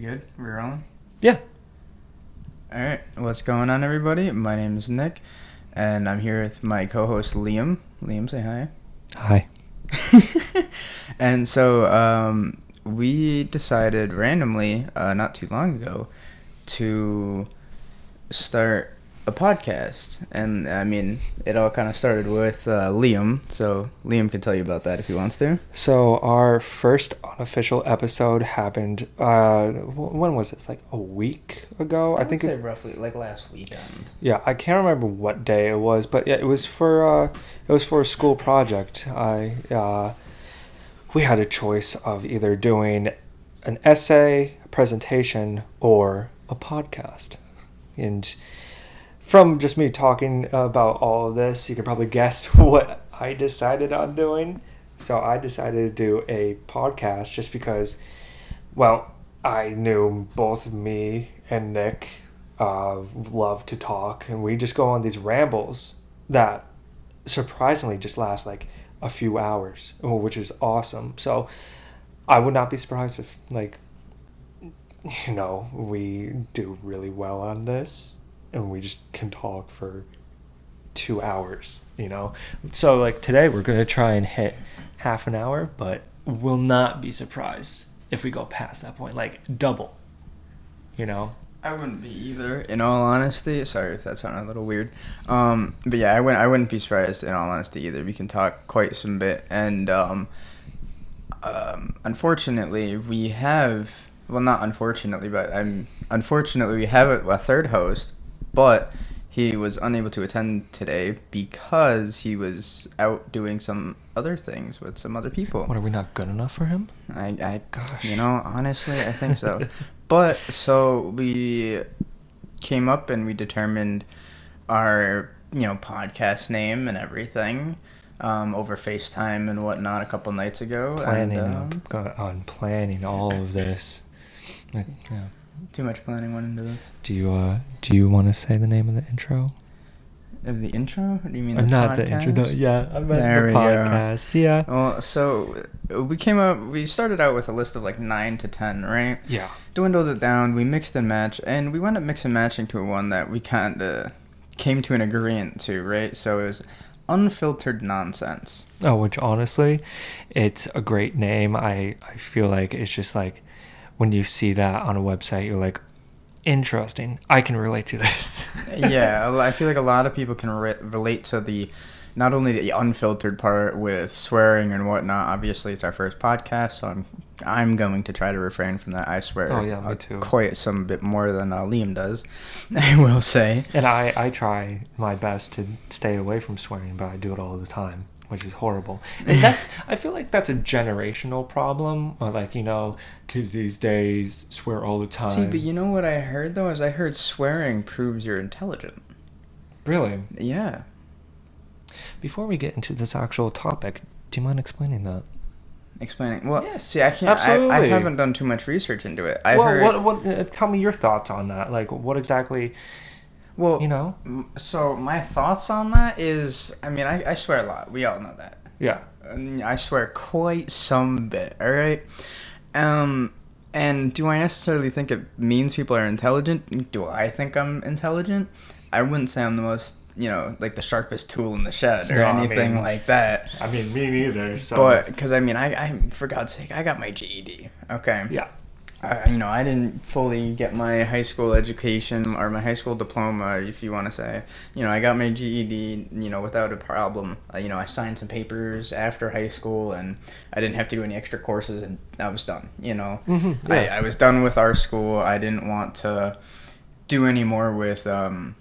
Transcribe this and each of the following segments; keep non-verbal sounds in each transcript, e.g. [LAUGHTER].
We good? We rolling? Yeah. All right. What's going on, everybody? My name is Nick, and I'm here with my co-host Liam. Liam, say hi. Hi. [LAUGHS] and so um, we decided randomly, uh, not too long ago, to start a podcast. And I mean, it all kind of started with uh, Liam. So Liam can tell you about that if he wants to. So our first unofficial episode happened. Uh, when was this? Like a week ago? I, think. say It, roughly like last weekend. yeah, I can't remember what day it was, but yeah, it was for. Uh, it was for a school project. I. Uh, we had a choice of either doing an essay, a presentation, or a podcast, and from just me talking about all of this, you can probably guess [LAUGHS] what I decided on doing. So I decided to do a podcast just because, well, I knew both me and Nick uh, love to talk, and we just go on these rambles that surprisingly just last like a few hours, which is awesome. So I would not be surprised if, like, [LAUGHS] you know, we do really well on this and we just can talk for two hours, you know? So, like, today we're going to try and hit half an hour, but will not be surprised if we go past that point, like, double, you know? I wouldn't be either, in all honesty. Sorry if that sounded a little weird. Um, but yeah, I wouldn't. I wouldn't be surprised, in all honesty, either. We can talk quite some bit, and um, um, unfortunately, we have. Well, not unfortunately, but I'm. Unfortunately, we have a, a third host, but he was unable to attend today because he was out doing some other things with some other people. What, are we not good enough for him? I, I, Gosh. you know, honestly, I think so. [LAUGHS] but so we came up and we determined our, you know, podcast name and everything um, over FaceTime and whatnot a couple nights ago. Planning and, on, um, on planning all of this. [LAUGHS] Like, yeah. Too much planning went into this. Do you uh do you want to say the name of the intro? Of the intro? Do you mean Uh, the not the intro. Podcast? yeah, I meant There the we go. Yeah. Well, so uh, we came up. We started out with a list of like nine to ten, right? Yeah. dwindled it down. We mixed and matched, and we wound up mixing and matching to one that we kind of came to an agreement to, right? So it was unfiltered nonsense. Oh, which honestly, it's a great name. I I feel like it's just like when you see that on a website, you're like, interesting. I can relate to this. [LAUGHS] yeah, I feel like a lot of people can re- relate to the not only the unfiltered part with swearing and whatnot. Obviously, it's our first podcast, so I'm I'm going to try to refrain from that. I swear. Oh, yeah, me too. Quite some bit more than uh, Liam does. [LAUGHS] I will say. And I, I try my best to stay away from swearing, but I do it all the time, which is horrible. And that's, I feel like that's a generational problem. Or like, you know, kids these days swear all the time. See, but you know what I heard though is I heard swearing proves you're intelligent. Really? Yeah. Before we get into this actual topic, do you mind explaining that? Explaining. Well, Yes, see, I can't. I, I haven't done too much research into it. I well, heard. what, what, uh, tell me your thoughts on that. Like, what exactly, well, you know? So my thoughts on that is, I mean, I, I swear a lot. We all know that. Yeah. I swear quite some bit. All right. Um. And do I necessarily think it means people are intelligent? Do I think I'm intelligent? I wouldn't say I'm the most, you know, like the sharpest tool in the shed or No, I anything mean- like that. I mean, me neither. So. But because I mean, I, I for God's sake, I got my GED. Okay. yeah. I, you know, I didn't fully get my high school education or my high school diploma, if you want to say. You know, I got my GED, you know, without a problem. Uh, you know, I signed some papers after high school, and I didn't have to do any extra courses, and I was done. You know, Mhm, I, yeah. I was done with our school. I didn't want to do any more with um,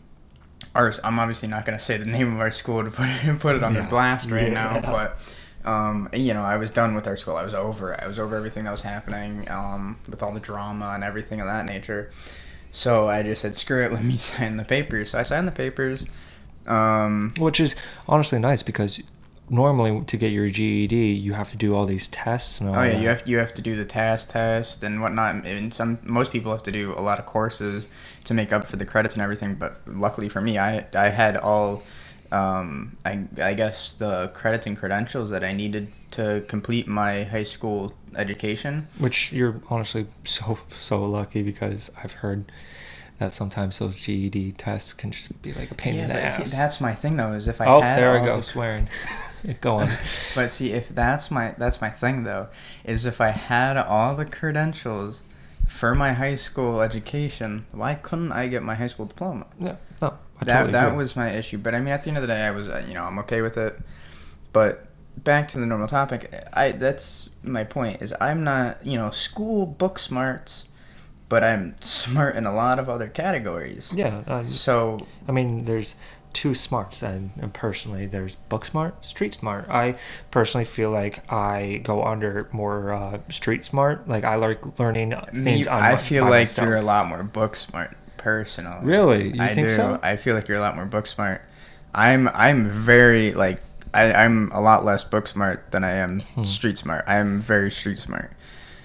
ours. I'm obviously not going to say the name of our school to put it, [LAUGHS] put it under Yeah. blast right Yeah. now, but um, you know, I was done with our school. I was over it. I was over everything that was happening um, with all the drama and everything of that nature. So I just said, screw it, [LAUGHS] let me sign the papers. So I signed the papers. Um, Which is honestly nice because normally to get your GED, you have to do all these tests and all oh yeah, that. you have you have to do the task test and whatnot. And some most people have to do a lot of courses to make up for the credits and everything. But luckily for me, I I had all um, I, I guess the credits and credentials that I needed to complete my high school education. Which you're honestly so so lucky because I've heard that sometimes those GED tests can just be like a pain in the ass. That's my thing though. Is if I oh, had there I go the- swearing. [LAUGHS] go on. [LAUGHS] But see, if that's my that's my thing though, is if I had all the credentials for my high school education, why couldn't I get my high school diploma? Yeah, no, I that totally that agree. was my issue. But I mean, at the end of the day, I was uh, you know I'm okay with it. But back to the normal topic, I that's my point is I'm not you know school book smarts, but I'm smart in a lot of other categories. yeah. Um, So I mean, there's two smarts, and, and personally, there's book smart, street smart. I personally feel like I go under more uh, street smart. Like I like learning me, things. on I feel like myself. you're a lot more book smart personally. Really? You I think do. so? I feel like you're a lot more book smart. I'm I'm very like I, I'm a lot less book smart than I am Hmm. street smart. I'm very street smart.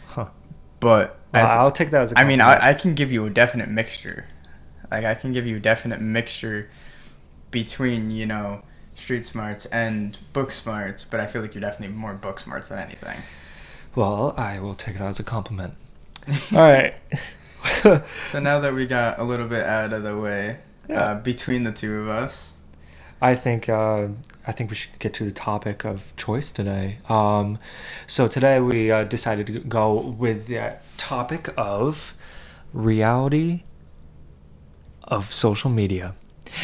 Huh. But Well, as- I'll take that as a I mean. I, I can give you a definite mixture. Like I can give you a definite mixture between you know street smarts and book smarts, but I feel like you're definitely more book smarts than anything. Well, I will take that as a compliment. All right. [LAUGHS] [LAUGHS] So now that we got a little bit out of the way Yeah. uh, between the two of us, I think uh, I think we should get to the topic of choice today. Um, so today we uh, decided to go with the topic of reality of social media.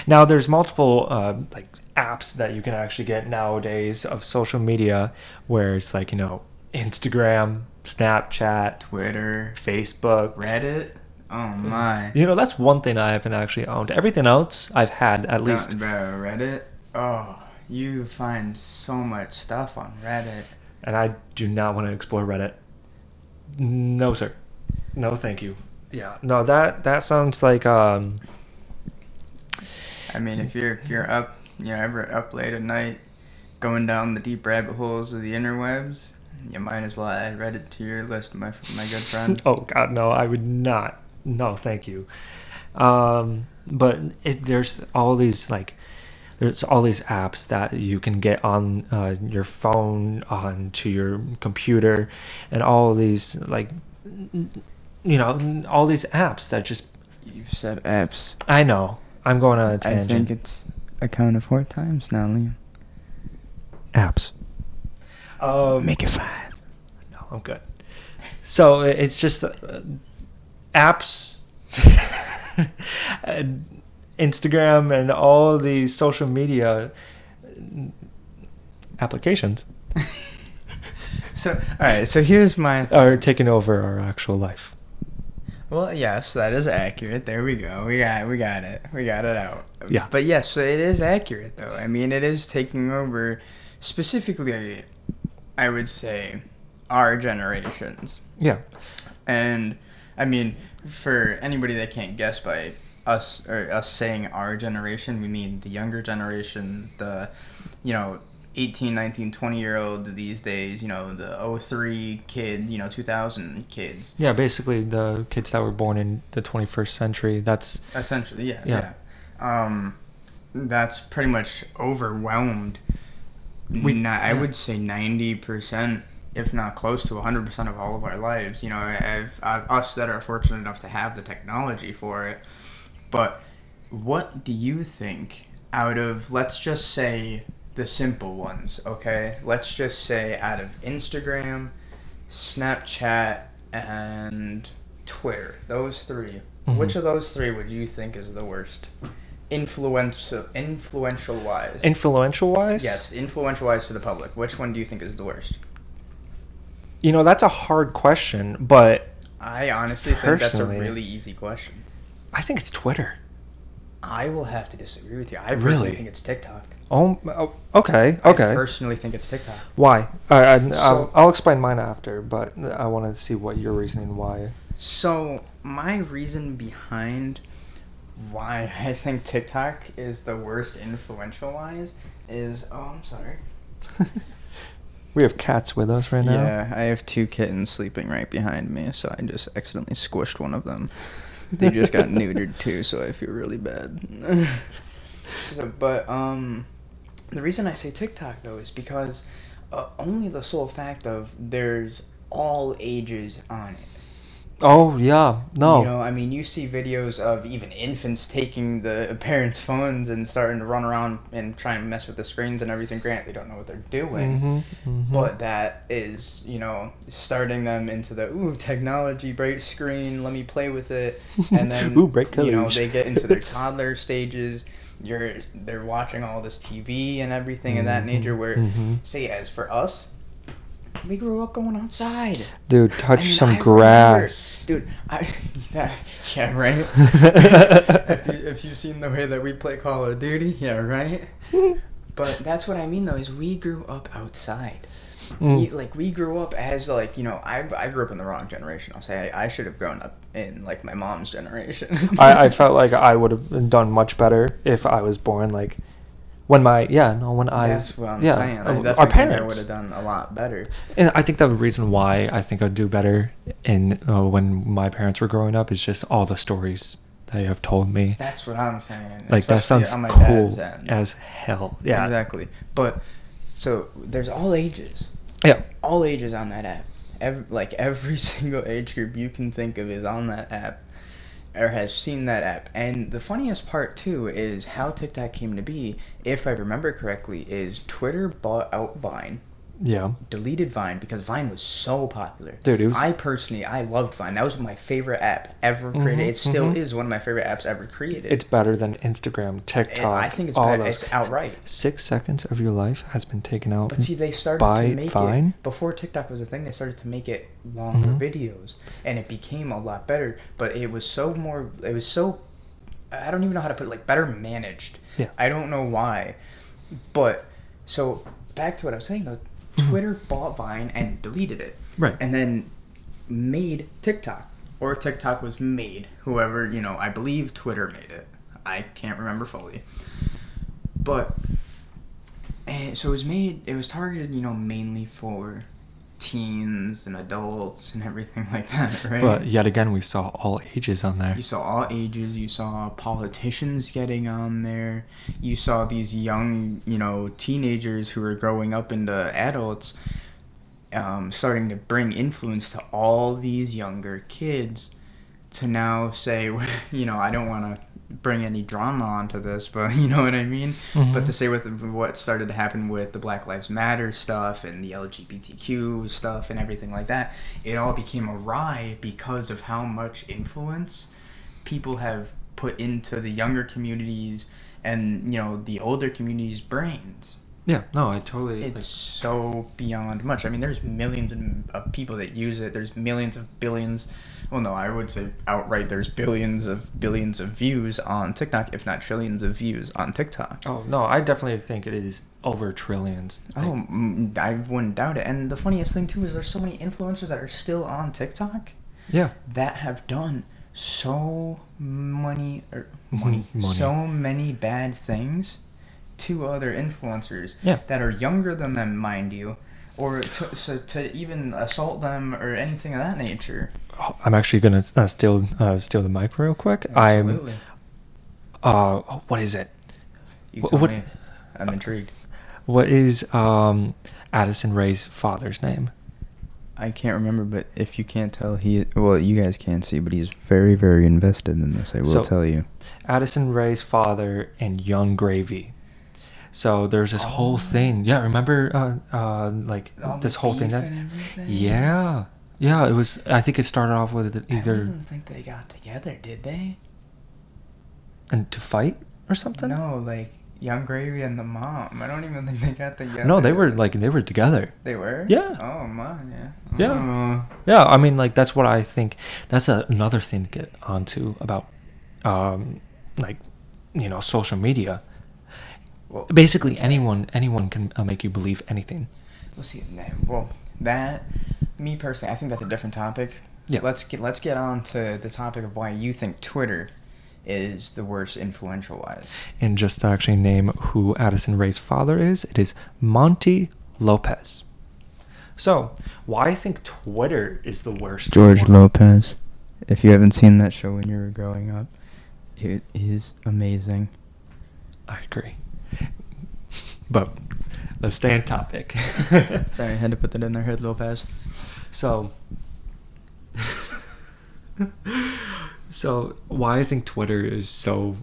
Now, there's multiple uh, like apps that you can actually get nowadays of social media, where it's like you know Instagram, Snapchat, Twitter, Facebook. Reddit. Oh my. You know, that's one thing I haven't actually owned. Everything else I've had at least. Bro, Reddit. Oh, you find so much stuff on Reddit. and I do not want to explore Reddit. No, sir. No, thank you. Yeah, no that that sounds like um. I mean, if you're if you're up, you know, ever up late at night, going down the deep rabbit holes of the interwebs, you might as well add Reddit to your list, my my good [LAUGHS] friend. Oh God, no! I would not. No, thank you. Um, but it, there's all these like, there's all these apps that you can get on uh, your phone, onto your computer, and all these like, you know, all these apps that just. You've said apps. I know. I'm going on a tangent. I think it's accounted four times now, Liam. apps. Um, Make it five. No, I'm good. So it's just uh, apps, [LAUGHS] and Instagram, and all these social media applications [LAUGHS] So, all right. So here's my. are taking over our actual life. Well, yes, that is accurate. There we go. We got we got it. We got it out. Yeah. But yes, so it is accurate though. I mean, it is taking over specifically I would say our generations. Yeah. And I mean, for anybody that can't guess by us or us saying our generation, we mean the younger generation, the you know, 18, 19, 20 year old these days, you know, the 03 kid, you know, 2000 kids. Yeah, basically the kids that were born in the 21st century. That's Essentially, yeah, Yeah. yeah. Um, that's pretty much overwhelmed. We- We, not, I yeah. would say ninety percent, if not close to hundred percent of all of our lives. You know, I've, I've, us that are fortunate enough to have the technology for it. But what do you think out of let's just say the simple ones? Okay, let's just say out of Instagram, Snapchat, and Twitter. Those 3 Mhm. Which of those three would you think is the worst? Influential, influential wise. influential wise. yes, influential wise to the public. Which one do you think is the worst? You know, that's a hard question, but I honestly think that's a really easy question. I think it's Twitter. I will have to disagree with you. I Really? personally think it's TikTok. Oh, oh, okay, I okay. personally think it's TikTok. Why? I, I, I'll, I'll explain mine after, but I want to see what your reasoning why. So my reason behind why I think TikTok is the worst influential wise is oh I'm sorry. [LAUGHS] we have cats with us right now. Yeah, I have two kittens sleeping right behind me, so I just accidentally squished one of them. They just got [LAUGHS] neutered too, so I feel really bad. [LAUGHS] so, but um, the reason I say TikTok though is because uh, only the sole fact of there's all ages on it. Oh yeah, no. You know, I mean, you see videos of even infants taking the parents' phones and starting to run around and try and mess with the screens and everything. Grant, they don't know what they're doing. Mhm, mhm. But that is, you know, starting them into the ooh technology, bright screen. Let me play with it, [LAUGHS] and then Ooh, bright you know they get into their [LAUGHS] toddler stages. You're they're watching all this TV and everything of that Mhm, nature. Where mhm. say as for us, we grew up going outside. Dude, touch I mean, some I remember- grass. dude. I [LAUGHS] that, yeah right. [LAUGHS] if, you, if you've seen the way that we play Call of Duty, yeah right. [LAUGHS] But that's what I mean though is we grew up outside. Mm. We, like we grew up as like you know I, I grew up in the wrong generation. I'll say I, I should have grown up in like my mom's generation. I, I felt like I would have done much better if I was born like when my yeah no when I That's what I'm yeah saying. Our parents would have done a lot better. and I think that the reason why I think I'd do better in uh, when my parents were growing up is just all the stories they have told me. That's what I'm saying. like that sounds cool as hell. Yeah, exactly. But so there's all ages. Yeah, all ages on that app. Every, like every [LAUGHS] single age group you can think of is on that app or has seen that app. And the funniest part too is how TikTok came to be, if I remember correctly, is Twitter bought out Vine, yeah. deleted Vine because Vine was so popular. Dude, it was- I personally I loved Vine. That was my favorite app ever created. Mhm, it still mhm. is one of my favorite apps ever created. It's better than Instagram, TikTok. I think it's all better. those. It's outright. Six seconds of your life has been taken out. But see, they started to make Vine? it before TikTok was a thing. They started to make it longer Mhm. videos, and it became a lot better. But it was so more. It was so. I don't even know how to put it. Like better managed. Yeah. I don't know why, but so back to what I was saying though. Mhm. Twitter bought Vine and deleted it, Right. and then made TikTok, or TikTok was made. Whoever you know, I believe Twitter made it. I can't remember fully, but and so it was made. It was targeted, you know, mainly for teens and adults and everything like that, [LAUGHS] right? But yet again, we saw all ages on there. You saw all ages. You saw politicians getting on there. You saw these young, you know, teenagers who were growing up into adults, um, starting to bring influence to all these younger kids. To now say, [LAUGHS] you know, I don't want to bring any drama onto this, but [LAUGHS] you know what I mean. Mhm. But to say with what started to happen with the Black Lives Matter stuff and the LGBTQ stuff and everything like that, it all became awry because of how much influence people have put into the younger communities and you know the older communities' brains. Yeah, no, I totally. It's so beyond much. I mean, there's millions of people that use it. There's millions of billions. Well, no, I would say outright. There's billions of billions of views on TikTok, if not trillions of views on TikTok. oh no, I definitely think it is over trillions. Oh, mm, I wouldn't doubt it. And the funniest thing too is there's so many influencers that are still on TikTok yeah. that have done so many or [LAUGHS] money, Money. so many bad things to other influencers Yeah. that are younger than them, mind you, or to, so to even assault them or anything of that nature. I'm actually gonna uh, steal uh, steal the mic real quick. Absolutely. I'm. Uh, what is it? You what- me. I'm intrigued. What is um Addison Rae's father's name? I can't remember, but if you can't tell, he well, you guys can't see, but he's very, very invested in this. I will So- tell you. Addison Rae's father and Yung Gravy. So there's this whole Oh. thing. Yeah, remember uh, uh like this whole thing that Yeah. Yeah, it was I think it started off with either. I don't think they got together, did they? and to fight or something? No, like Yung Gravy and the mom. I don't even think they got together. No, they were like they were together. They were. Yeah. Oh my, yeah. Yeah. Oh. Yeah, I mean, like that's what I think. That's a, another thing to get onto about, um, like, you know, social media. Well, Basically, anyone anyone can uh, make you believe anything. We'll see. Well, that me personally, I think that's a different topic. Yeah. Let's get let's get on to the topic of why you think Twitter is the worst influential wise. And just to actually name who Addison Rae's father is, it is Monty Lopez. So, why I think Twitter is the worst? George one- Lopez. If you haven't seen that show when you were growing up, it is amazing. I agree. But let's stay on topic. [LAUGHS] Sorry, I had to put that in there, Head Lopez. So, so why I think Twitter is so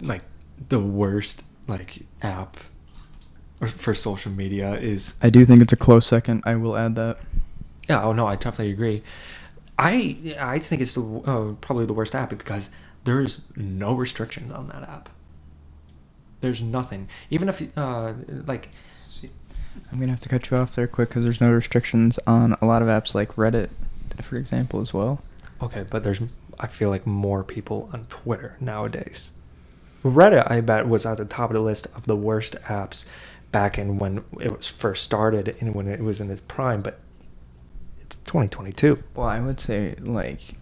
like the worst like app for social media is I do think it's a close second. I will add that. yeah. Oh no, I definitely agree. I I think it's the uh, probably the worst app because there's no restrictions on that app. There's nothing. Even if uh like I'm gonna have to cut you off there quick because there's no restrictions on a lot of apps like Reddit, for example, as well. Okay, but there's I feel like more people on Twitter nowadays. Reddit, I bet, was at the top of the list of the worst apps back in when it was first started and when it was in its prime, but it's 2022. Well, I would say like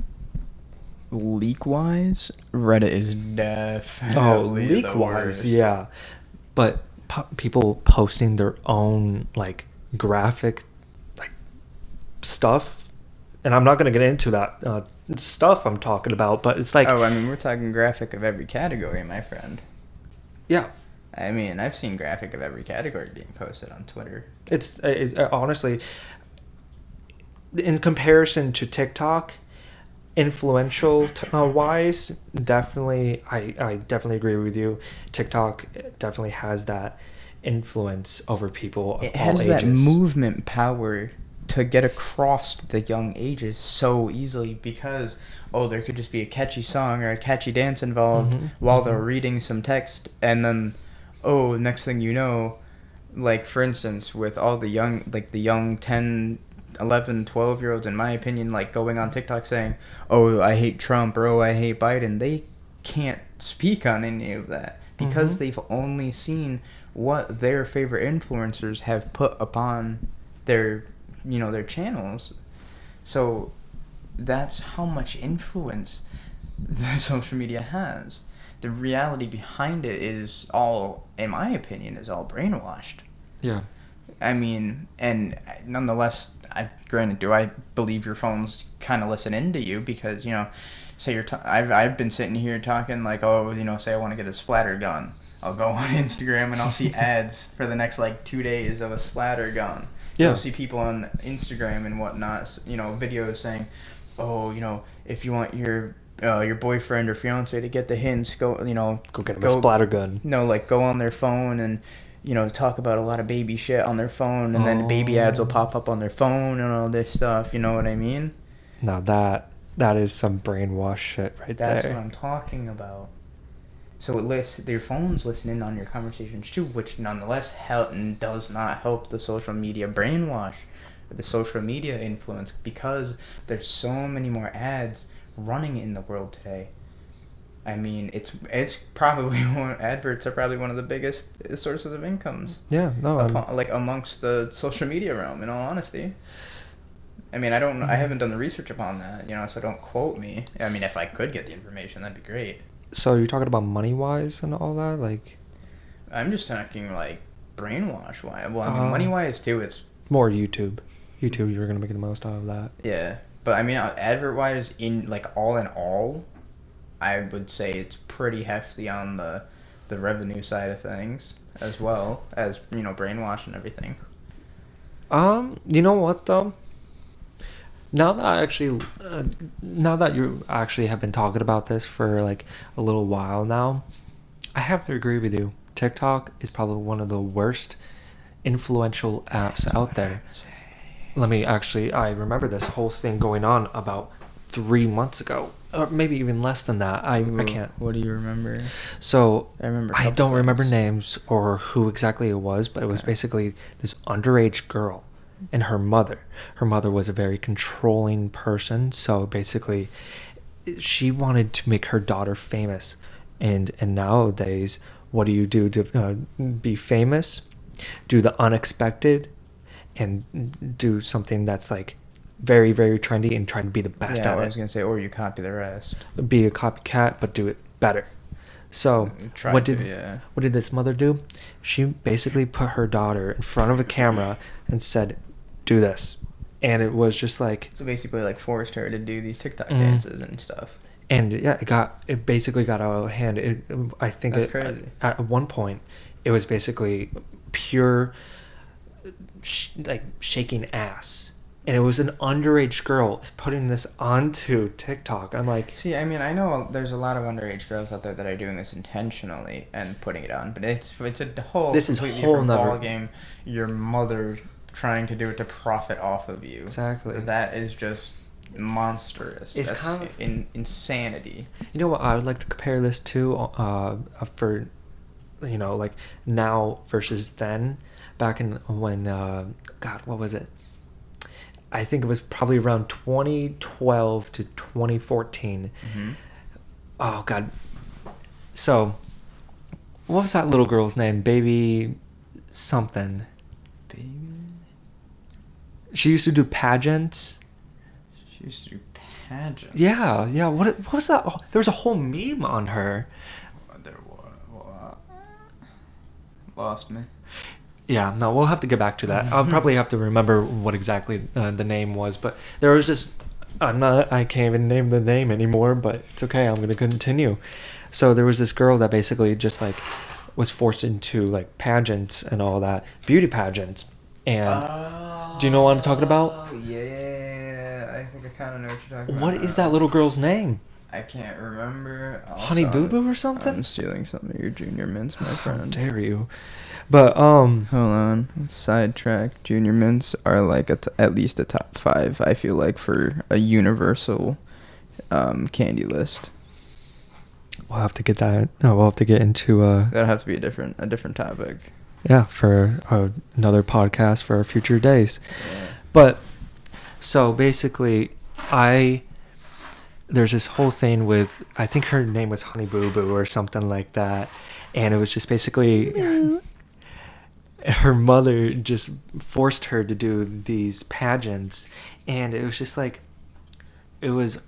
leak wise, Reddit is definitely Oh, leak wise, yeah. But po- people posting their own like graphic like stuff, and I'm not gonna get into that uh, stuff I'm talking about, but it's like, oh, I mean, we're talking graphic of every category, my friend. yeah, I mean, I've seen graphic of every category being posted on Twitter. It's, it's uh, honestly, in comparison to TikTok, influential t- uh, wise, definitely, I, I definitely agree with you. TikTok definitely has that influence over people of It all has ages. that movement power to get across the young ages so easily because oh there could just be a catchy song or a catchy dance involved Mhm, while they're mhm. reading some text and then oh next thing you know like for instance with all the young like the young 10 11 12 year olds in my opinion like going on tiktok saying oh i hate trump or oh i hate biden they can't speak on any of that because Mhm. they've only seen what their favorite influencers have put upon their you know their channels so that's how much influence [LAUGHS] the social media has the reality behind it is all in my opinion is all brainwashed Yeah. I mean, and nonetheless, I granted, do I believe your phone's kind of listening to you because you know, say you're. T- I've I've been sitting here talking like, oh, you know, say I want to get a splatter gun. I'll go [LAUGHS] on Instagram and I'll see [LAUGHS] ads for the next like two days of a splatter gun. Yeah. You'll see people on Instagram and whatnot, you know, videos saying, oh, you know, if you want your uh, your boyfriend or fiance to get the hints, go, you know, Go get 'em a splatter gun. no, like go on their phone and you know talk about a lot of baby shit on their phone, and then baby ads will Oh. pop up on their phone and all this stuff. You know what I mean? Now that that is some brainwash shit right That's there. That's what I'm talking about. So it lists their phones listening on your conversations too, which nonetheless help and does not help the social media brainwash, or the social media influence because there's so many more ads running in the world today. I mean, it's it's probably [LAUGHS] one adverts are probably one of the biggest sources of incomes, yeah. No. Upon, like amongst the social media realm. In all honesty, I mean, I don't, I haven't done the research upon that, you know, so don't quote me. I mean, if I could get the information, that'd be great. so you're talking about money wise and all that, like I'm just talking like brainwash wise. Well, I mean, Uh, money wise too. It's more YouTube. YouTube, you're gonna make the most out of that. yeah, but I mean, uh, advert wise, in like all in all, I would say it's pretty hefty on the the revenue side of things as well as you know brainwash and everything. Um, you know what though? Now that I actually, uh, now that you actually have been talking about this for like a little while now, I have to agree with you. TikTok is probably one of the worst influential apps out there. Let me actually, I remember this whole thing going on about three months ago, or maybe even less than that. I, I can't. What do you remember? So I remember I don't remember things. names or who exactly it was, but it was basically this underage girl and her mother. Her mother was a very controlling person, so basically she wanted to make her daughter famous. And and nowadays, what do you do to uh, be famous? Do the unexpected and do something that's like very very trendy and trying to be the best yeah, at I was gonna say, or you copy the rest. be a copycat but do it better. So Try what to, did yeah. what did this mother do? She basically put her daughter in front of a camera and said, "Do this," and it was just like, So basically, like forced her to do these TikTok Mhm. dances and stuff. and yeah, it got it basically got out of hand. It, I think That's it, crazy. at one point it was basically pure sh- like shaking ass and it was an underage girl putting this onto TikTok. I'm like, See, I mean, I know there's a lot of underage girls out there that are doing this intentionally and putting it on, but it's it's a whole This is whole different nother- ball game. Your mother trying to do it to profit off of you. Exactly. That is just monstrous. It's That's kind of- in, insanity. you know what I would like to compare this to uh, for, you know, like now versus then. Back in when, uh, God, what was it? I think it was probably around 2012 to 2014. hmm Oh God. So, what was that little girl's name? Baby something. Baby, She used to do pageants. she used to do pageants. Yeah, yeah. What what was that? Oh, there was a whole meme on her. There was lost me. Yeah, no, we'll have to get back to that. I'll probably have to remember what exactly uh, the name was, but there was this. I'm not. I can't even name the name anymore, but it's okay. I'm gonna continue. So there was this girl that basically just like was forced into like pageants and all that, beauty pageants, and do you know what I'm talking about? Oh, Yeah, I think I kind of know what you're talking about. what is that little girl's name? I can't remember. Honey Boo Boo or something? I'm stealing something of your junior mints, my How friend. dare you? But um, Hold on. Sidetrack. Junior mints are like a t- at least a top five. I feel like for a universal um, candy list. we'll have to get that. No, we'll have to get into uh, That'll have to be a different a different topic. yeah, for uh, another podcast for our future days. But so basically, I there's this whole thing with I think her name was Honey Boo Boo or something like that, and it was just basically her mother just forced her to do these pageants, and it was just like it was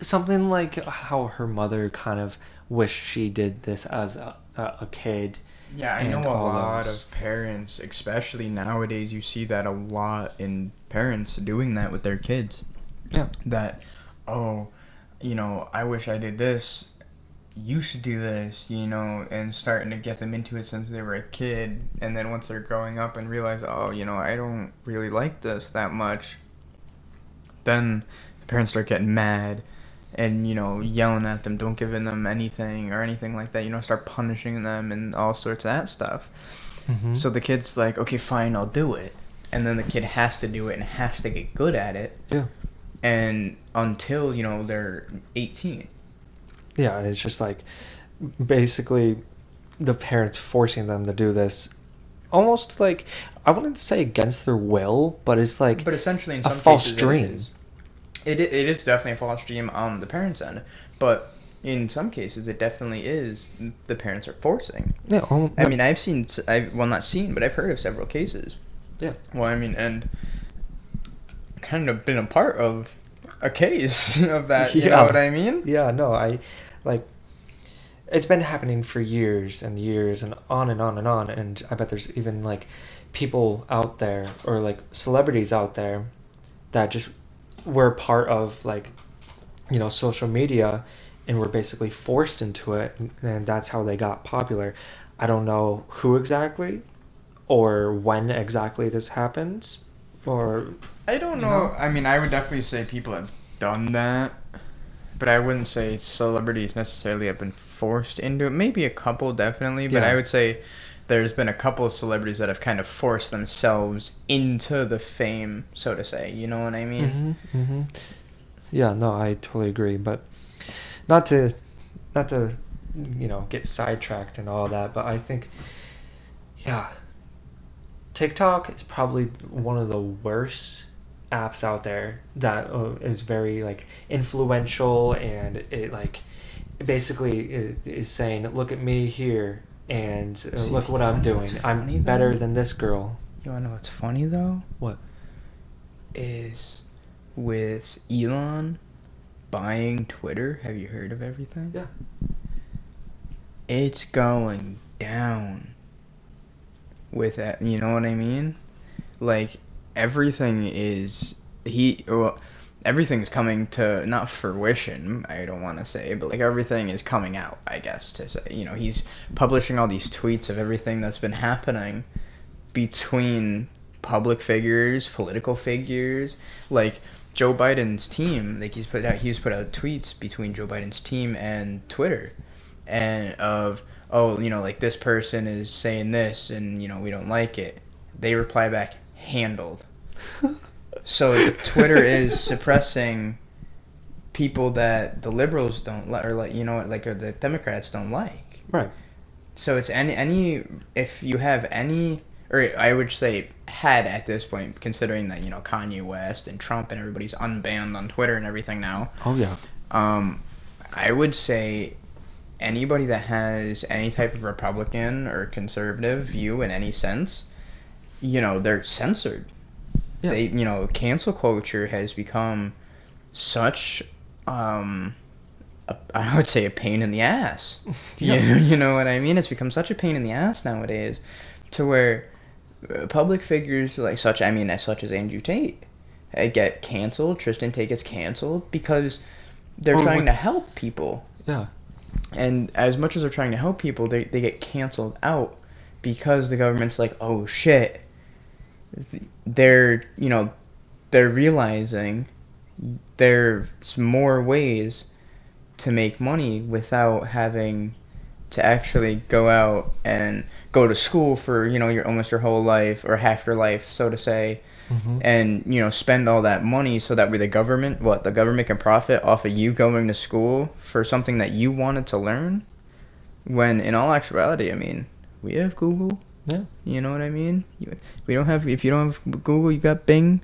something like how her mother kind of wished she did this as a, a, kid. Yeah, I know a lot those. of parents, especially nowadays, you see that a lot in parents doing that with their kids. Yeah. That, oh, you know, I wish I did this. You should do this, you know, and starting to get them into it since they were a kid. And then once they're growing up and realize, oh, you know, I don't really like this that much, then the parents start getting mad and you know yelling at them don't giving them anything or anything like that you know start punishing them and all sorts of that stuff Mhm. so the kid's like okay fine i'll do it and then the kid has to do it and has to get good at it yeah. and until you know they're 18 Yeah, and it's just like basically the parents forcing them to do this almost like I wouldn't say against their will, but it's like but essentially in some a false dream. it is. It, it is definitely a false dream on the parents end but in some cases it definitely is the parents are forcing Yeah, um, I mean, I've seen, I've well not seen, but I've heard of several cases. yeah. Well, I mean, and kind of been a part of a case [LAUGHS] of that. You know Yeah. what I mean? Yeah, no, I like it's been happening for years and years and on and on and on and I bet there's even like people out there or like celebrities out there that just were part of like you know social media and were basically forced into it and that's how they got popular. I don't know who exactly or when exactly this happens or I don't You know. know? I mean, I would definitely say people have done that, but I wouldn't say celebrities necessarily have been forced into it. Maybe a couple, definitely, but Yeah. I would say there's been a couple of celebrities that have kind of forced themselves into the fame, so to say. You know what I mean? hmm hmm Yeah, no, I totally agree. But not to, not to, you know, get sidetracked and all that. But I think, yeah, TikTok is probably one of the worst apps out there that uh, is very like influential and it like basically is saying look at me here and uh, See, look what i'm doing i'm funny, better than this girl You wanna know what's funny though? what Is with Elon buying Twitter. Have you heard of everything? yeah it's going down with that you know what i mean like everything is he well, everything's coming to not fruition i don't want to say but like everything is coming out i guess to say you know he's publishing all these tweets of everything that's been happening between public figures, political figures, like Joe Biden's team. Like he's put out, he's put out tweets between Joe Biden's team and Twitter, and of oh, you know, like this person is saying this, and you know we don't like it. They reply back, handled. so Twitter is [LAUGHS] suppressing people that the liberals don't like, or like you know, like or the Democrats don't like. Right. So it's any any if you have any or I would say had at this point, considering that you know Kanye West and Trump and everybody's unbanned on Twitter and everything now. Oh yeah. Um, I would say anybody that has any type of Republican or conservative view in any sense, you know, they're censored. Yeah. They, you know, cancel culture has become such, um, a, I would say, a pain in the ass. [LAUGHS] Yeah. You, [LAUGHS] you know what I mean? It's become such a pain in the ass nowadays, to where uh, public figures like such, I mean, as such as Andrew Tate, uh, get canceled. Tristan Tate gets canceled because they're Or trying what- to help people Yeah. and as much as they're trying to help people they, they get canceled out because the government's like oh shit they're you know they're realizing there's more ways to make money without having to actually go out and go to school for you know your almost your whole life or half your life so to say Mm-hmm. and you know spend all that money so that way the government what the government can profit off of you going to school for something that you wanted to learn when in all actuality i mean we have google Yeah. you know what i mean we don't have if you don't have google you got bing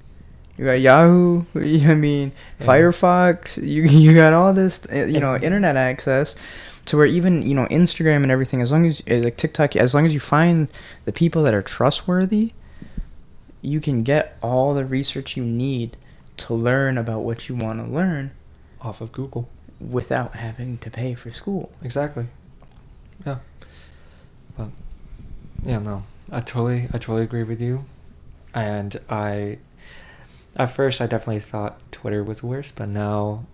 you got yahoo [LAUGHS] i mean Yeah. firefox you, [LAUGHS] you got all this uh, you know internet access to where even you know instagram and everything as long as uh, like tiktok as long as you find the people that are trustworthy you can get all the research you need to learn about what you want to learn Off of Google. without having to pay for school. Exactly. Yeah. But yeah, no, I totally, I totally agree with you. And I, at first, I definitely thought Twitter was worse, but now,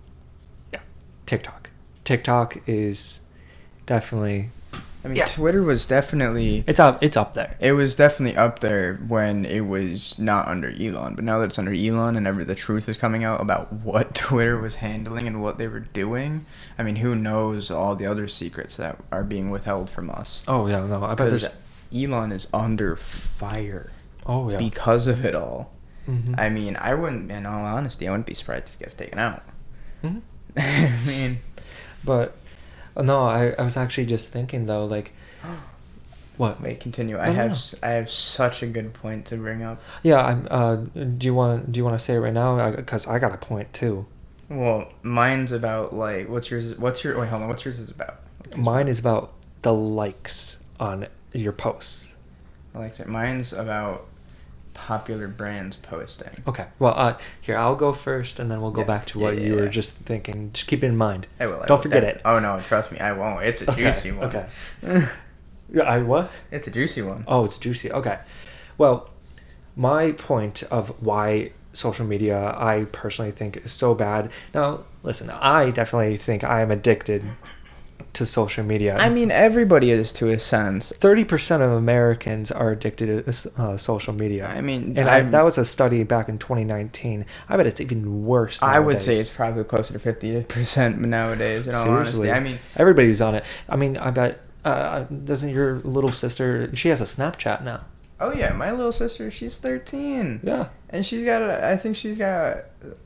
yeah, TikTok. TikTok is definitely I mean, Yeah. Twitter was definitely it's up, it's up there. it was definitely up there when it was not under Elon, but now that it's under Elon and every the truth is coming out about what [LAUGHS] Twitter was handling and what they were doing. I mean, who knows all the other secrets that are being withheld from us? Oh yeah, no, I bet there's. Elon is under fire Oh yeah. because of it all. Mhm. I mean, I wouldn't, in all honesty, I wouldn't be surprised if he gets taken out. Mhm. [LAUGHS] I mean, But uh, no, I, I was actually just thinking though, like, [GASPS] what? wait, continue. I No, no, have no. I have such a good point to bring up. Yeah, I'm. Uh, do you want? Do you want to say it right now? Because I got a point too. Well, mine's about like what's yours? What's your wait? Hold on. What's yours is about? Mine is about the likes on your posts. I like it. Mine's about popular brands posting. Okay. Well, uh, here I'll go first, and then we'll go Yeah, back to what yeah, you were just thinking. Just keep it in mind. I will. I Don't will. forget Def- it. Oh no, trust me, I won't. It's a Okay, juicy one. okay. [LAUGHS] Yeah, I what? it's a juicy one. Oh, it's juicy. Okay. Well, my point of why social media I personally think is so bad. Now, listen, I definitely think I am addicted to social media. I mean, everybody is to a sense. thirty percent of Americans are addicted to uh, social media. I mean, and I, that was a study back in 2019. I bet it's even worse. I would say it's probably closer to fifty percent nowadays. In all Seriously. honesty, I mean, everybody's on it. I mean, I bet uh, doesn't your little sister? She has a Snapchat now. oh yeah, my little sister, she's thirteen. Yeah, And she's got, a, I think she's got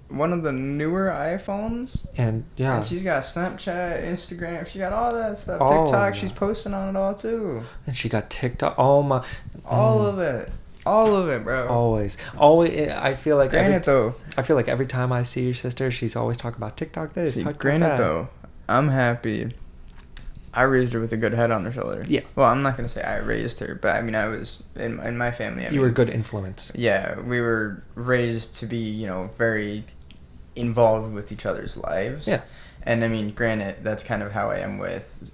one of the newer iPhones. and yeah, And she's got Snapchat, Instagram. She got all that stuff. All TikTok, she's posting on it all too. and she got TikTok. Oh my, All Mm. of it. All of it, bro. always, always. I feel like every, Granted though, I feel like every time I see your sister, she's always talking about TikTok this, see, TikTok granted that. though, I'm happy. I raised her with a good head on her shoulder. Yeah. Well, I'm not gonna say I raised her, but I mean I was in in my family. I you were a good influence. Yeah, we were raised to be, you know, very involved with each other's lives. Yeah. And I mean, granted, that's kind of how I am with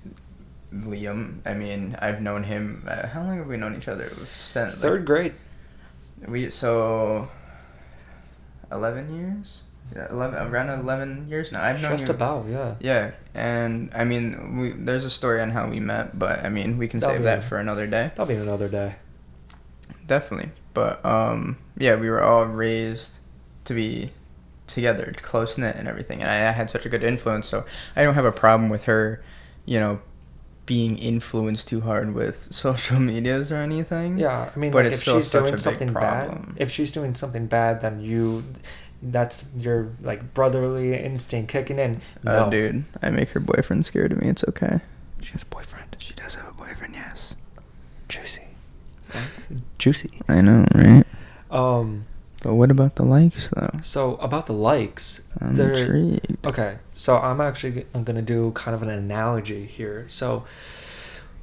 Liam. I mean, I've known him. Uh, how long have we known each other? Since like, Third grade. We so. Eleven years. Yeah, eleven around eleven years now. I've known Just you- about, yeah. Yeah, and I mean, we there's a story on how we met, but I mean, we can That'll save that a- for another day. That'll be another day. Definitely. But um, yeah, we were all raised to be together, close knit, and everything. And I, I had such a good influence, so I don't have a problem with her, you know, being influenced too hard with [LAUGHS] social medias or anything. Yeah, I mean, But like it's if still she's such a doing big something bad, problem. if she's doing something bad, then you, that's your like brotherly instinct kicking in. Uh, No. dude, I make her boyfriend scared of me. It's okay. She has a boyfriend. She does have a boyfriend. Yes. juicy, juicy. I know, right? Um. But what about the likes, though? So about the likes, I'm they're intrigued. okay. So I'm actually I'm gonna do kind of an analogy here. So,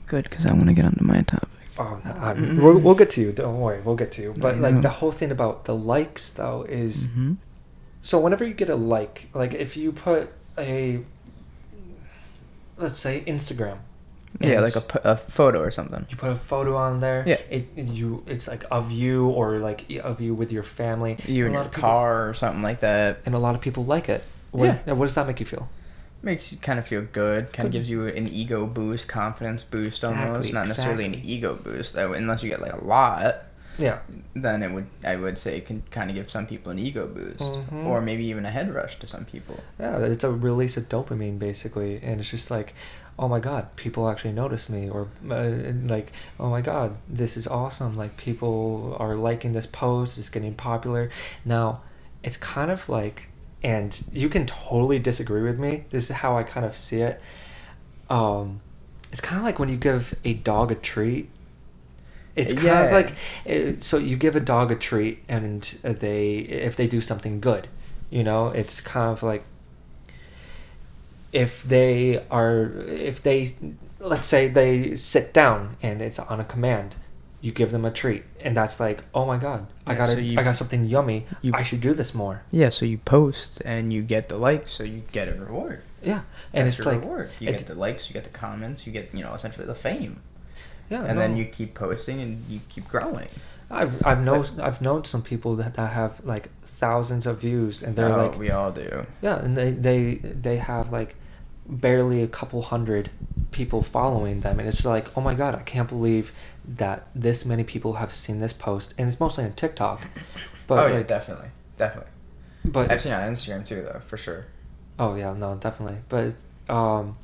Good, because I want to get onto my topic. oh, no, I'm- we'll, we'll get to you. Don't worry, we'll get to you. But I like know. the whole thing about the likes though is Mhm. So whenever you get a like, like if you put a let's say Instagram. Yeah, and like a photo or something. you put a photo on there. Yeah. It you it's like of you or like of you with your family. You And in a your people- car or something like that. and a lot of people like it. What, Yeah. what does that make you feel? Makes you kind of feel good. Kind of gives you an ego boost, confidence boost almost. Exactly, Not necessarily an ego boost, though, unless you get like a lot. Yeah. Then it would, I would say, it can kind of give some people an ego boost, Mhm. or maybe even a head rush to some people. Yeah, it's a release of dopamine basically, and it's just like, oh my god, people actually notice me, or uh, like, oh my god, this is awesome. Like people are liking this post, it's getting popular. Now, it's kind of like, and you can totally disagree with me. This is how I kind of see it. Um, it's kind of like when you give a dog a treat. It's kind of like, uh, so you give a dog a treat, and they, if they do something good, you know, it's kind of like if they are if they let's say they sit down and it's on a command you give them a treat and that's like oh my god i Yeah, got so it you- i got something yummy you- i should do this more Yeah, so you post and you get the likes, so you get a reward. yeah and That's it's like reward. You get the likes, you get the comments, you get you know essentially the fame, yeah and then you keep posting and you keep growing. i've i've known i've known some people that, that have like thousands of views and they're oh, like we all do. yeah and they they they have like barely a couple hundred people following them and it's like oh my god i can't believe that this many people have seen this post and it's mostly on tiktok [LAUGHS] but oh yeah, like definitely, definitely. but I've seen it on Instagram too, though, for sure. oh yeah no definitely but um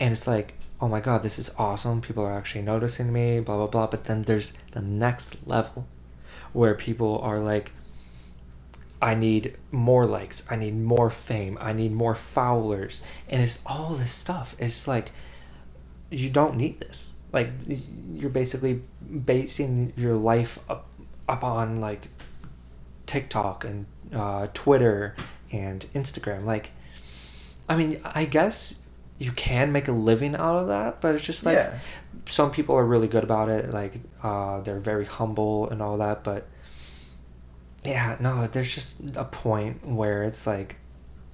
and it's like oh my god this is awesome people are actually noticing me blah blah blah but then there's the next level where people are like I need more likes. I need more fame. I need more followers. And it's all this stuff. It's like you don't need this. Like you're basically basing your life up up on like TikTok and uh, Twitter and Instagram. Like, I mean, I guess you can make a living out of that, but it's just like Yeah. some people are really good about it. Like, uh, they're very humble and all that, but yeah, no, there's just a point where it's like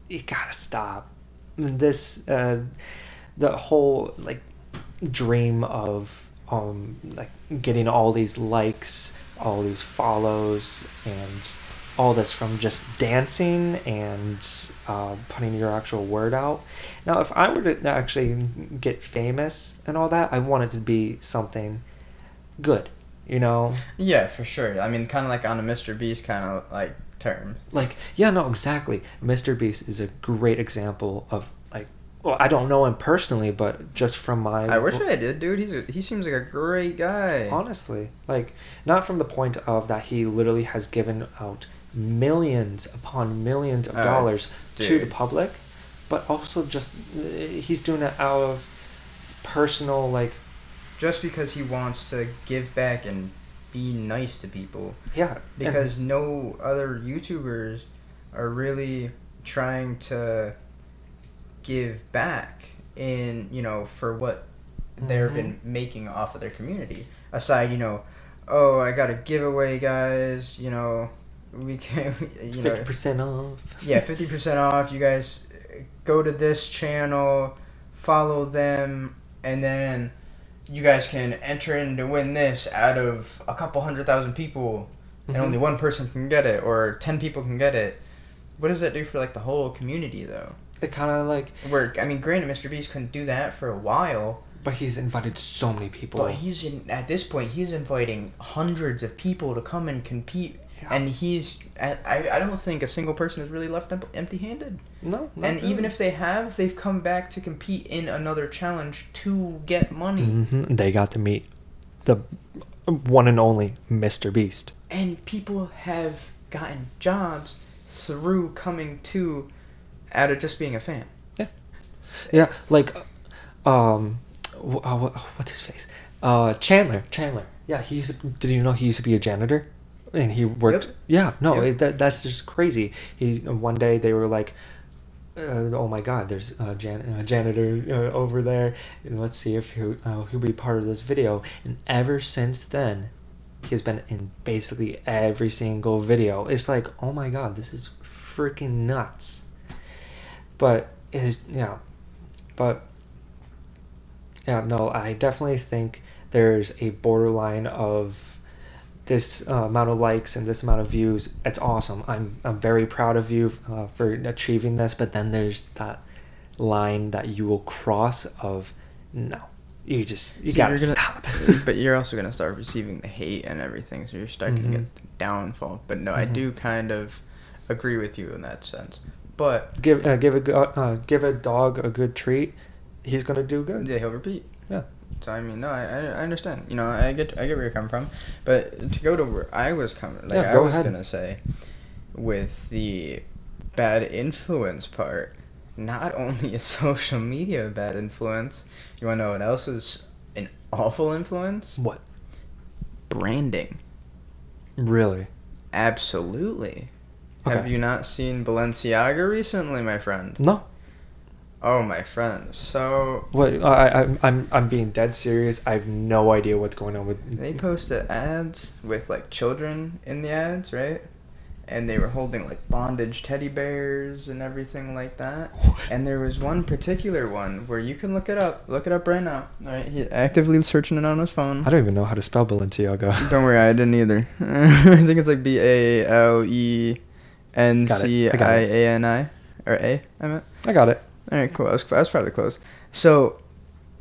you gotta stop. This, uh, the whole like dream of um like getting all these likes, all these follows, and all this from just dancing and uh, putting your actual word out. Now, if I were to actually get famous and all that, I want it to be something good. You know, Yeah, for sure. I mean, kind of like on a Mr. Beast kind of like term. like yeah no exactly mr beast is a great example of like well i don't know him personally but just from my I wish I did, dude. He's a, he seems like a great guy. honestly like not from the point of that he literally has given out millions upon millions of Oh, dollars to the public but also just uh, he's doing it out of personal like Just because he wants to give back and be nice to people. yeah and- Because no other YouTubers are really trying to give back in, you know, for what they've Mhm. been making off of their community. Aside, you know, oh, I got a giveaway, guys, you know, we can, [LAUGHS] you know, 50% off yeah, fifty percent off. You guys uh, go to this channel, follow them, and then you guys can enter in to win this out of a couple hundred thousand people, and Mhm. only one person can get it, or ten people can get it. What does that do for like the whole community though? it kind of like Where I mean, granted, Mr. Beast couldn't do that for a while, But he's invited so many people. But he's in at this point he's inviting hundreds of people to come and compete, Yeah. and he's I, I I don't think a single person has really left empty-handed. no, not and even if they have, they've come back to compete in another challenge to get money. Mhm, they got to meet the one and only Mr. Beast. And people have gotten jobs through coming to out of just being a fan. Yeah, yeah, like, um, uh, what's his face? Uh, Chandler. Chandler. Yeah, he used. To, did you know he used to be a janitor? And he worked. Yep. Yeah, no, Yep. it, that that's just crazy. He one day they were like. Uh, oh my God! There's a, jan- a janitor uh, over there. Let's see if he'll, uh, he'll be part of this video. And ever since then, he's been in basically every single video. It's like, oh my God, this is freaking nuts. But it is, yeah. But yeah, no, I definitely think there's a borderline of this uh, amount of likes and this amount of views. It's awesome. I'm I'm very proud of you uh, for achieving this. But then there's that line that you will cross of no, you just you So gotta gonna- stop. [LAUGHS] but you're also gonna start receiving the hate and everything, so you're starting Mhm. to get the downfall. But no, I Mhm. do kind of agree with you in that sense. But give uh, give a uh, give a dog a good treat, he's gonna do good. yeah, he'll repeat. So I mean, no, I, I understand. You know, I get I get where you're coming from, but to go to where I was coming, like Yeah, I was ahead. gonna say, with the bad influence part, not only is [LAUGHS] social media a bad influence. You wanna know what else is an awful influence? What? Branding. Really? Absolutely. Have you not seen Balenciaga recently, my friend? No. Oh, my friend. So What? I, I I'm I'm being dead serious. I have no idea what's going on with. They posted ads with like children in the ads, right? And they were holding like bondage teddy bears and everything like that. And there was one particular one where you can look it up. Look it up right now. All right, he's actively searching it on his phone. I don't even know how to spell Balenciaga. [LAUGHS] Don't worry, I didn't either. [LAUGHS] I think it's like B A L E N C I got I it. A N I or A. I meant. I got it. All right, cool. I was, I was probably close. So,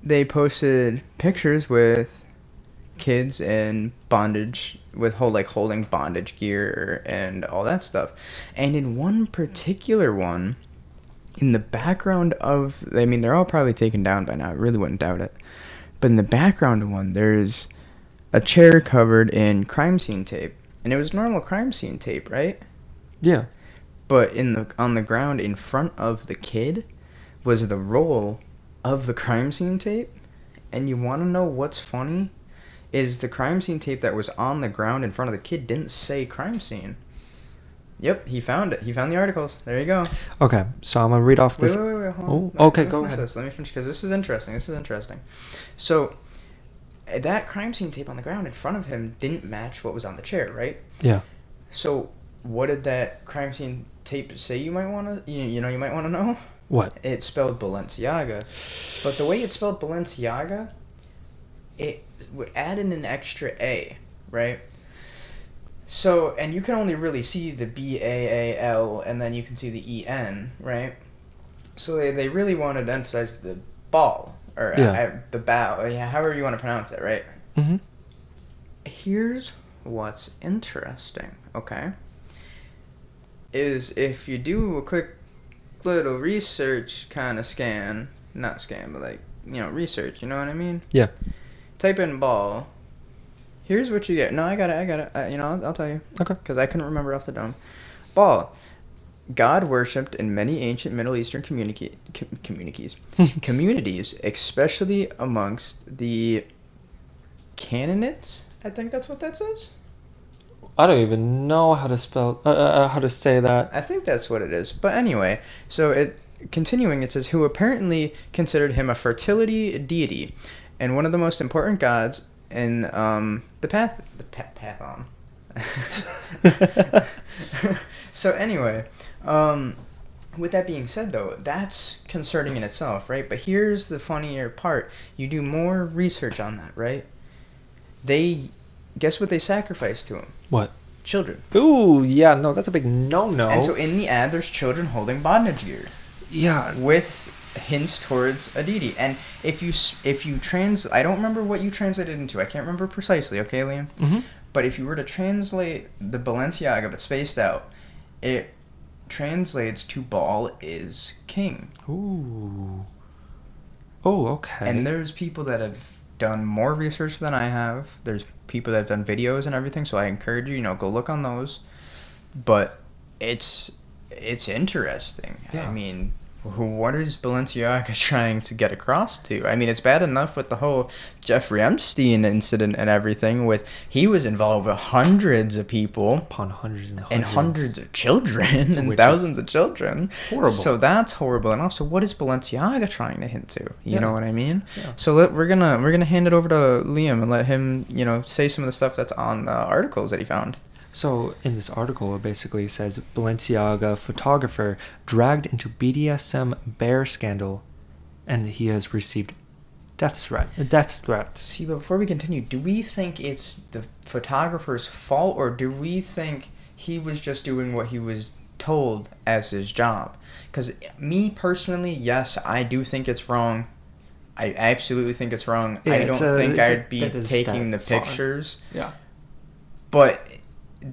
they posted pictures with kids in bondage, with whole like holding bondage gear and all that stuff. And in one particular one, in the background of, I mean, they're all probably taken down by now. I really wouldn't doubt it. But in the background of one, there's a chair covered in crime scene tape, and it was normal crime scene tape, right? Yeah. but in the on the ground in front of the kid was the role of the crime scene tape and you want to know what's funny is the crime scene tape that was on the ground in front of the kid didn't say crime scene yep he found it he found the articles there you go Okay, so I'm gonna read off this. wait wait, wait hold Oh. Let okay, go ahead. this. let me finish because this is interesting this is interesting so that crime scene tape on the ground in front of him didn't match what was on the chair right Yeah. so what did that crime scene tape say you might want to you, you know you might want to know What? it spelled Balenciaga, but the way it spelled Balenciaga, it would add in an extra A, right? So, and you can only really see the B A A L, and then you can see the E N, right? So they, they really wanted to emphasize the Baal or Yeah. uh, the bow, yeah, however you want to pronounce it, right? Mm-hmm. Here's what's interesting, okay? Is if you do a quick little research kind of scan, not scan, but like, you know, research, you know what I mean? Yeah. Type in Baal. Here's what you get. No, I got it, I got it. Uh, you know, I'll, I'll tell you. Okay. Because I couldn't remember off the dome. Baal. God worshipped in many ancient Middle Eastern com- communities, [LAUGHS] communities, especially amongst the Canaanites. I think that's what that says. I don't even know how to spell uh, uh, how to say that. I think that's what it is. But anyway, so it continuing it says who apparently considered him a fertility deity and one of the most important gods in um, the path the pa- Pathon. [LAUGHS] so anyway, um, with that being said though, that's concerning in itself, right? But here's the funnier part. You do more research on that, right? They guess what they sacrificed to him? What? Children. Ooh, yeah, no, that's a big no-no. And so in the ad, there's children holding bondage gear yeah, with hints towards Aditi. And if you if you trans, I don't remember what you translated into. I can't remember precisely. Okay, Liam. Mm-hmm. But if you were to translate the Balenciaga but spaced out, it translates to "Baal is king. Ooh. Oh, okay. And there's people that have done more research than I have. There's people that have done videos and everything, so I encourage you, you know, go look on those. But it's it's interesting. Yeah. I mean, what is Balenciaga [LAUGHS] trying to get across to? I mean, it's bad enough with the whole Jeffrey Epstein incident and everything. With he was involved with hundreds of people upon hundreds and hundreds. and hundreds of children [LAUGHS] and Which thousands of children. horrible. So that's horrible. And also, what is Balenciaga trying to hint to? You Yeah. know what I mean? Yeah. So let, we're gonna we're gonna hand it over to Liam and let him you know say some of the stuff that's on the articles that he found. So in this article, it basically says Balenciaga photographer dragged into BDSM bear scandal, and he has received death threat, uh, death threats. See, but before we continue, do we think it's the photographer's fault, or do we think he was just doing what he was told as his job? Because me personally, yes, I do think it's wrong. I absolutely think it's wrong. Yeah, I don't a- think it's a I'd be taking the step far. pictures. Yeah. But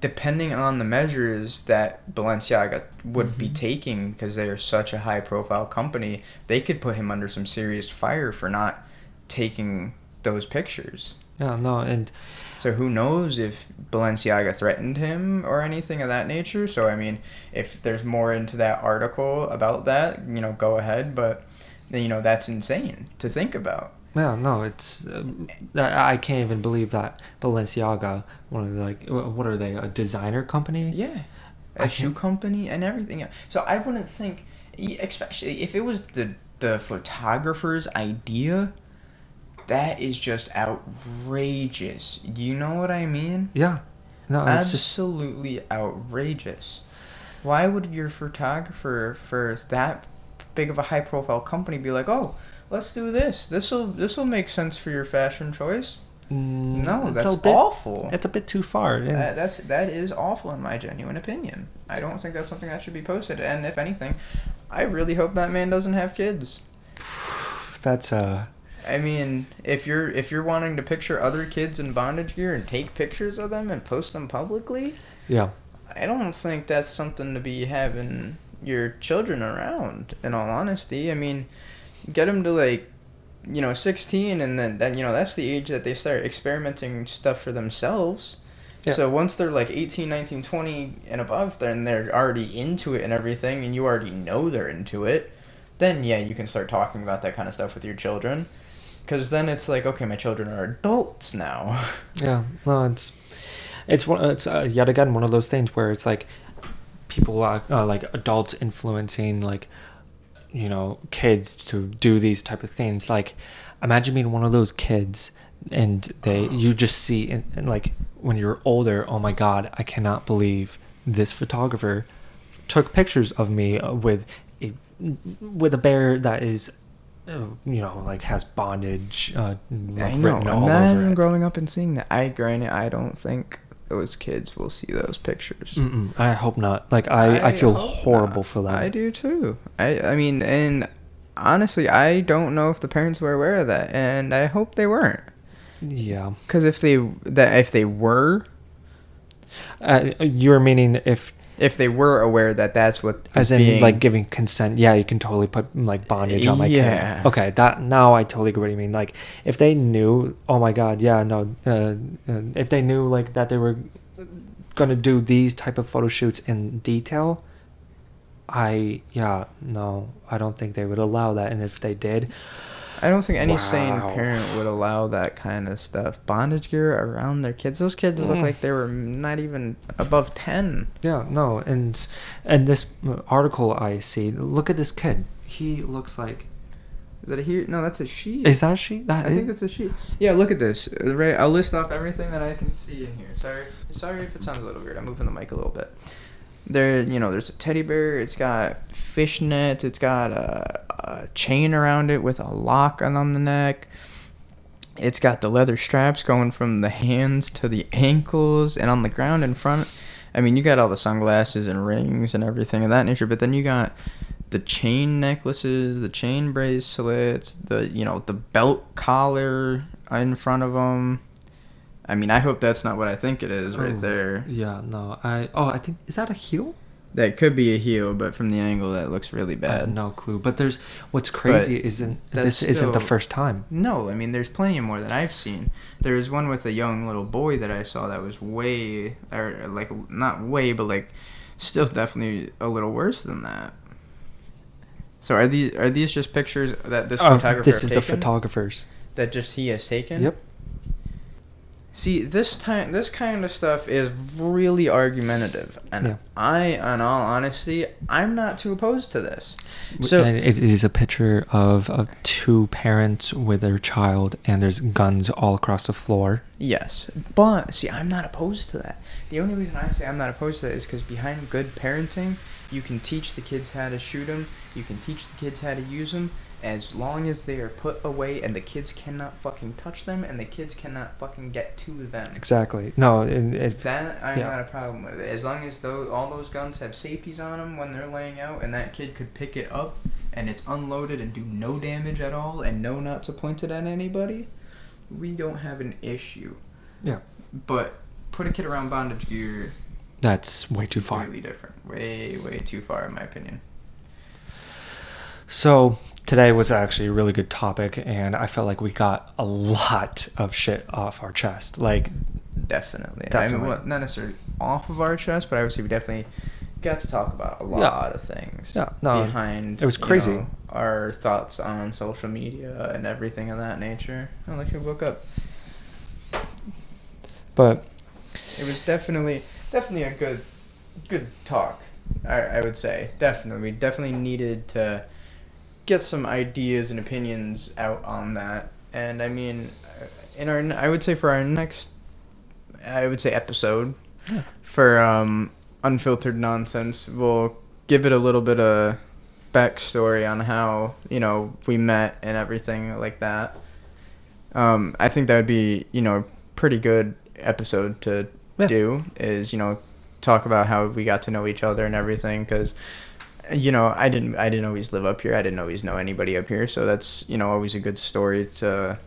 depending on the measures that Balenciaga would be Mhm. taking, because they are such a high profile company, they could put him under some serious fire for not taking those pictures. Yeah. No. And So who knows if Balenciaga threatened him or anything of that nature? So I mean, if there's more into that article about that, you know, go ahead. But then, you know, that's insane to think about. Yeah. No. It's. Um, I I can't even believe that Balenciaga, one of the, like, what are they? A designer company? Yeah, I a shoe can't- company and everything. else. So I wouldn't think, especially if it was the the photographer's idea. That is just outrageous. You know what I mean? Yeah. No. It's just. Absolutely outrageous. Why would your photographer for that big of a high profile company be like, "Oh, let's do this. This'll this'll make sense for your fashion choice." Mm, No, that's bit, awful. That's a bit too far. and- That, that's that is awful in my genuine opinion. I don't think that's something that should be posted. And if anything, I really hope that man doesn't have kids. [SIGHS] that's uh. I mean, if you're if you're wanting to picture other kids in bondage gear and take pictures of them and post them publicly, Yeah. I don't think that's something to be having your children around. In all honesty, I mean, get them to like, you know, sixteen, and then then you know that's the age that they start experimenting stuff for themselves. Yeah. So once they're like 18, 19, 20 and above, then they're already into it and everything, and you already know they're into it. Then yeah, you can start talking about that kind of stuff with your children. Because then it's like, okay, my children are adults now. [LAUGHS] Yeah, no, it's it's one it's uh, yet again one of those things where it's like people uh, uh, like adults influencing like you know kids to do these type of things. Like imagine being one of those kids and they you just see in, in, like when you're older, oh my god, I cannot believe this photographer took pictures of me uh, with a with a bear that is uh, you know like has bondage uh, like, I know. written all over Imagine it. growing up and seeing that. I granted, I don't think those kids will see those pictures. Mm-mm, I hope not. Like I, I, feel horrible not. for them. I do too. I, I mean, and honestly, I don't know if the parents were aware of that, and I hope they weren't. Yeah. Because if they that if they were, Uh, you're meaning if, if they were aware that that's what as in being- like giving consent? Yeah, you can totally put like bondage on my Yeah. kid. Okay, that now I totally get what you mean. Like if they knew, oh my god, yeah, no. Uh, uh, if they knew like that they were gonna do these type of photo shoots in detail, I yeah no, I don't think they would allow that. And if they did, I don't think any sane parent would allow that kind of stuff. Bondage gear around their kids. Those kids look Mm. like they were not even above ten. Yeah, no, and and this article I see, look at this kid. He looks like Is that a he? No, that's a she. is that a she? I That think is- that's a she. Yeah, look at this. Uh, Right, I'll list off everything that I can see in here. Sorry, sorry if it sounds a little weird. I'm moving the mic a little bit. There, you know, there's a teddy bear. It's got fishnets. It's got a, a chain around it with a lock on the neck. It's got the leather straps going from the hands to the ankles, and on the ground in front. I mean, you got all the sunglasses and rings and everything of that nature, but then you got the chain necklaces, the chain bracelets, the you know the belt collar in front of them. I mean, I hope that's not what I think it is right Oh, there. Yeah, no, I. Oh, I think is that a heel? That could be a heel, but from the angle, that looks really bad. no clue. But there's what's crazy isn't that's this isn't the first time. No, I mean, there's plenty of more that I've seen. There was one with a young little boy that I saw that was way, or like not way, but like still definitely a little worse than that. So are these are these just pictures that this Oh, photographer this is the photographers. that just he has taken? Yep. See, this time, this kind of stuff is really argumentative, and Yeah. I, in all honesty, I'm not too opposed to this. So and it is a picture of, of two parents with their child, and there's guns all across the floor. Yes, but see, I'm not opposed to that. The only reason I say I'm not opposed to that is because behind good parenting, you can teach the kids how to shoot them. You can teach the kids how to use them. As long as they are put away and the kids cannot fucking touch them and the kids cannot fucking get to them. Exactly. No, and it, That I'm Yeah. not a problem with. As long as those, all those guns have safeties on them when they're laying out, and that kid could pick it up and it's unloaded and do no damage at all, and no knots are pointed at anybody, we don't have an issue. yeah, But put a kid around bondage gear, that's way too far. completely different. Way, way too far, in my opinion. So today was actually a really good topic, and I felt like we got a lot of shit off our chest. Like, Definitely. I Definitely. mean, well, not necessarily off of our chest, but I would say we definitely got to talk about a lot of things. Yeah, no, behind it was you crazy. know, our thoughts on social media and everything of that nature. I'll let you look up. but It was definitely, definitely a good, good talk. I, I would say definitely, we definitely needed to get some ideas and opinions out on that. And I mean, uh, in our, I would say for our next, I would say episode yeah, for um, unfiltered nonsense, we'll give it a little bit of backstory on how you know we met and everything like that. Um, I think that would be you know a pretty good episode to Yeah. do is you know talk about how we got to know each other and everything because you know I didn't I didn't always live up here I didn't always know anybody up here so that's you know always a good story to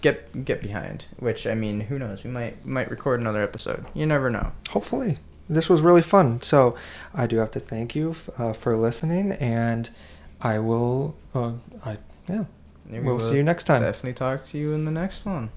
get get behind which I mean who knows we might might record another episode you never know hopefully this was really fun. So I do have to thank you f- uh, for listening, and I will. Uh, I yeah. Maybe we'll see you next time. Definitely talk to you in the next one.